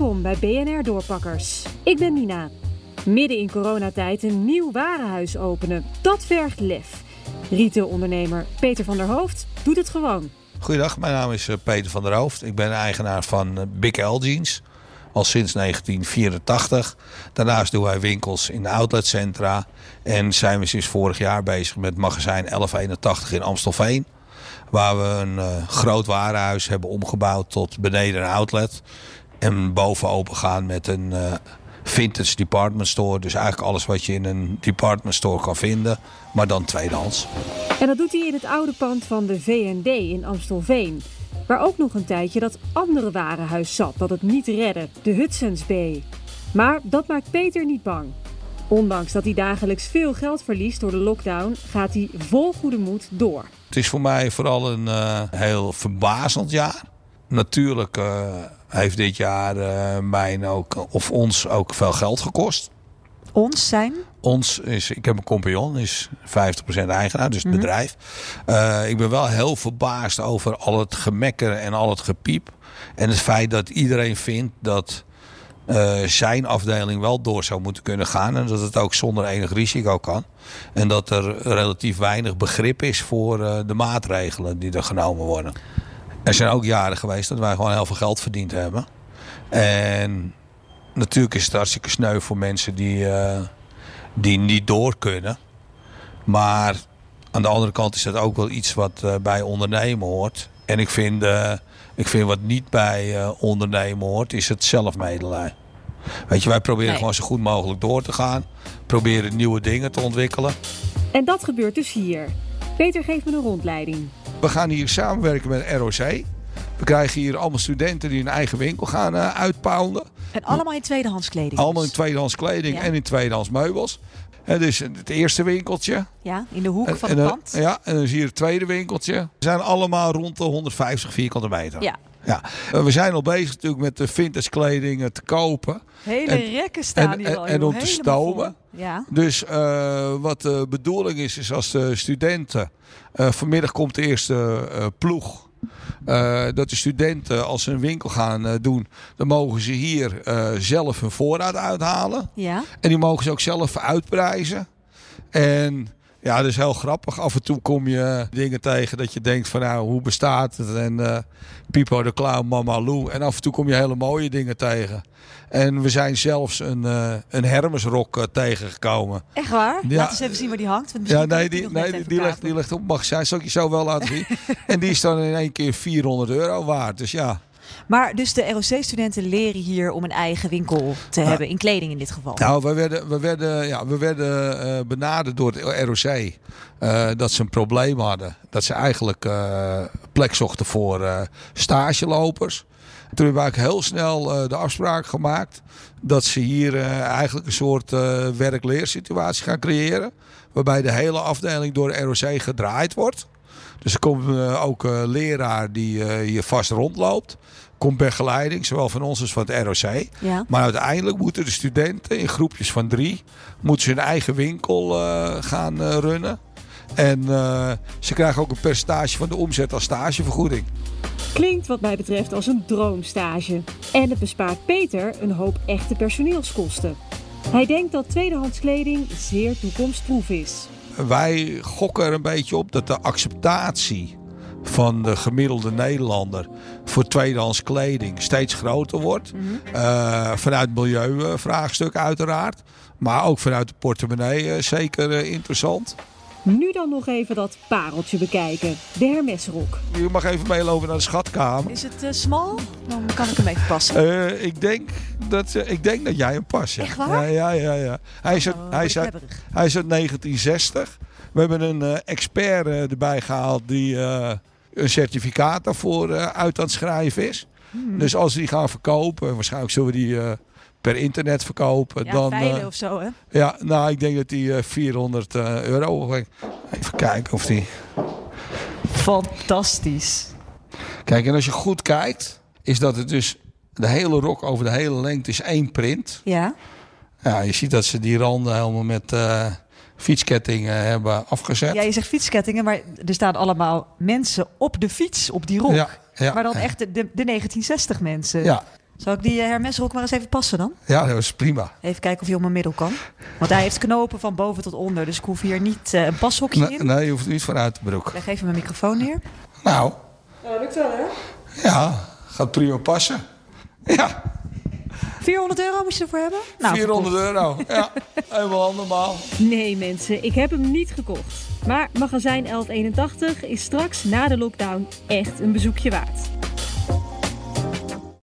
Welkom bij BNR Doorpakkers. Ik ben Nina. Midden in coronatijd een nieuw warenhuis openen, dat vergt lef. Retailondernemer Peter van der Hoofd doet het gewoon. Goedendag, mijn naam is eh, Peter van der Hoofd. Ik ben eigenaar van eh, Big L Jeans. Al sinds 1984. Daarnaast doen wij winkels in de outletcentra. En zijn we sinds vorig jaar bezig met magazijn 1181 in Amstelveen. Waar we een uh, groot warenhuis hebben omgebouwd tot beneden een outlet. En boven open gaan met een uh, vintage department store. Dus eigenlijk alles wat je in een department store kan vinden. Maar dan tweedehands. En dat doet hij in het oude pand van de VND in Amstelveen. Waar ook nog een tijdje dat andere warenhuis zat dat het niet redde. De Hudson's Bay. Maar dat maakt Peter niet bang. Ondanks dat hij dagelijks veel geld verliest door de lockdown, gaat hij vol goede moed door. Het is voor mij vooral een uh, heel verbazend jaar. Natuurlijk uh, heeft dit jaar uh, mij ook, of ons ook veel geld gekost. Ons zijn? Ons is, ik heb een compagnon, is 50% eigenaar, dus het mm -hmm. bedrijf. Uh, ik ben wel heel verbaasd over al het gemekker en al het gepiep. En het feit dat iedereen vindt dat uh, zijn afdeling wel door zou moeten kunnen gaan. En dat het ook zonder enig risico kan. En dat er relatief weinig begrip is voor uh, de maatregelen die er genomen worden. Er zijn ook jaren geweest dat wij gewoon heel veel geld verdiend hebben. En natuurlijk is het hartstikke sneu voor mensen die, uh, die niet door kunnen. Maar aan de andere kant is dat ook wel iets wat uh, bij ondernemen hoort. En ik vind, uh, ik vind wat niet bij ondernemen hoort, is het zelfmedelij. Weet je, wij proberen nee. gewoon zo goed mogelijk door te gaan. Proberen nieuwe dingen te ontwikkelen. En dat gebeurt dus hier. Peter geeft me een rondleiding. We gaan hier samenwerken met ROC. We krijgen hier allemaal studenten die een eigen winkel gaan uh, uitpounden. En allemaal in tweedehands kleding? Allemaal in tweedehands kleding ja. en in tweedehands meubels. En dus het eerste winkeltje. Ja, in de hoek en, van en, het pand. Ja, en dan zie je het tweede winkeltje. We zijn allemaal rond de 150 vierkante meter. Ja. Ja, we zijn al bezig natuurlijk met de vintage kleding te kopen. Hele en, rekken staan hier en, al. En, en om te stomen. Ja. Dus uh, wat de bedoeling is, is als de studenten... Uh, vanmiddag komt de eerste uh, ploeg... Dat de studenten als ze een winkel gaan doen, dan mogen ze hier zelf hun voorraad uithalen. Ja. En die mogen ze ook zelf uitprijzen. En ja, dat is heel grappig. Af en toe kom je dingen tegen dat je denkt van nou, hoe bestaat het? En uh, Pipo de Clown, Mama Lou. En af en toe kom je hele mooie dingen tegen. En we zijn zelfs een, uh, een Hermesrok uh, tegengekomen. Echt waar? Ja. Laat eens even zien waar die hangt. Ja, nee, die, nee, die, die, ligt, die ligt op magazijn. Zal ik je zo wel laten zien. en die is dan in één keer 400 euro waard. Dus ja. Maar dus de ROC-studenten leren hier om een eigen winkel te hebben, in kleding in dit geval? Nou, we werden, we werden, ja, we werden uh, benaderd door het ROC uh, dat ze een probleem hadden. Dat ze eigenlijk uh, plek zochten voor stagelopers. Toen hebben we heel snel de afspraak gemaakt dat ze hier eigenlijk een soort werk-leersituatie gaan creëren. Waarbij de hele afdeling door de ROC gedraaid wordt. Dus er komt uh, ook een leraar die uh, hier vast rondloopt. Komt begeleiding, zowel van ons als van het ROC. Ja. Maar uiteindelijk moeten de studenten in groepjes van drie... moeten ze hun eigen winkel gaan runnen. En ze krijgen ook een percentage van de omzet als stagevergoeding. Klinkt wat mij betreft als een droomstage. En het bespaart Peter een hoop echte personeelskosten. Hij denkt dat tweedehands kleding zeer toekomstproef is wij gokken er een beetje op dat de acceptatie van de gemiddelde Nederlander voor tweedehands kleding steeds groter wordt. Mm -hmm. uh, vanuit milieuvraagstuk uiteraard. Maar ook vanuit de portemonnee uh, zeker uh, interessant. Nu dan nog even dat pareltje bekijken. De Hermesrok. Je mag even meelopen naar de schatkamer. Is het uh, smal? Dan kan ik hem even passen. Uh, ik, denk dat, uh, ik denk dat jij hem past. Ja. Echt waar? Ja, ja, ja. ja. Hij, is uit, oh, hij, is uit, hij is uit 1960. We hebben een uh, expert erbij gehaald die een certificaat daarvoor uit aan het schrijven is. Hmm. Dus als we die gaan verkopen, waarschijnlijk zullen we die per internet verkopen. Ja, dan, veilen of zo, hè? Ja, nou, ik denk dat die uh, 400 uh, euro. Even kijken of die. Fantastisch. Kijk, en als je goed kijkt, is dat het dus de hele rok over de hele lengte is één print. Ja. Ja, je ziet dat ze die randen helemaal met uh, fietskettingen hebben afgezet. Ja, je zegt fietskettingen, maar er staan allemaal mensen op de fiets, op die rok. Ja, ja, maar dan echt de, de 1960 mensen. Ja, Zal ik die uh, Hermesrok maar eens even passen dan? Ja, dat is prima. Even kijken of hij op mijn middel kan. Want hij heeft knopen van boven tot onder. Dus ik hoef hier niet uh, een pashokje nee, in. Nee, je hoeft niet vanuit de broek. Ik leg even mijn microfoon neer. Nou. Nou, lukt wel hè? Ja, gaat prima passen. Ja. 400 euro moest je ervoor hebben? Nou, 400 euro, ja. Helemaal normaal. Nee mensen, ik heb hem niet gekocht. Maar magazijn 1181 is straks na de lockdown echt een bezoekje waard.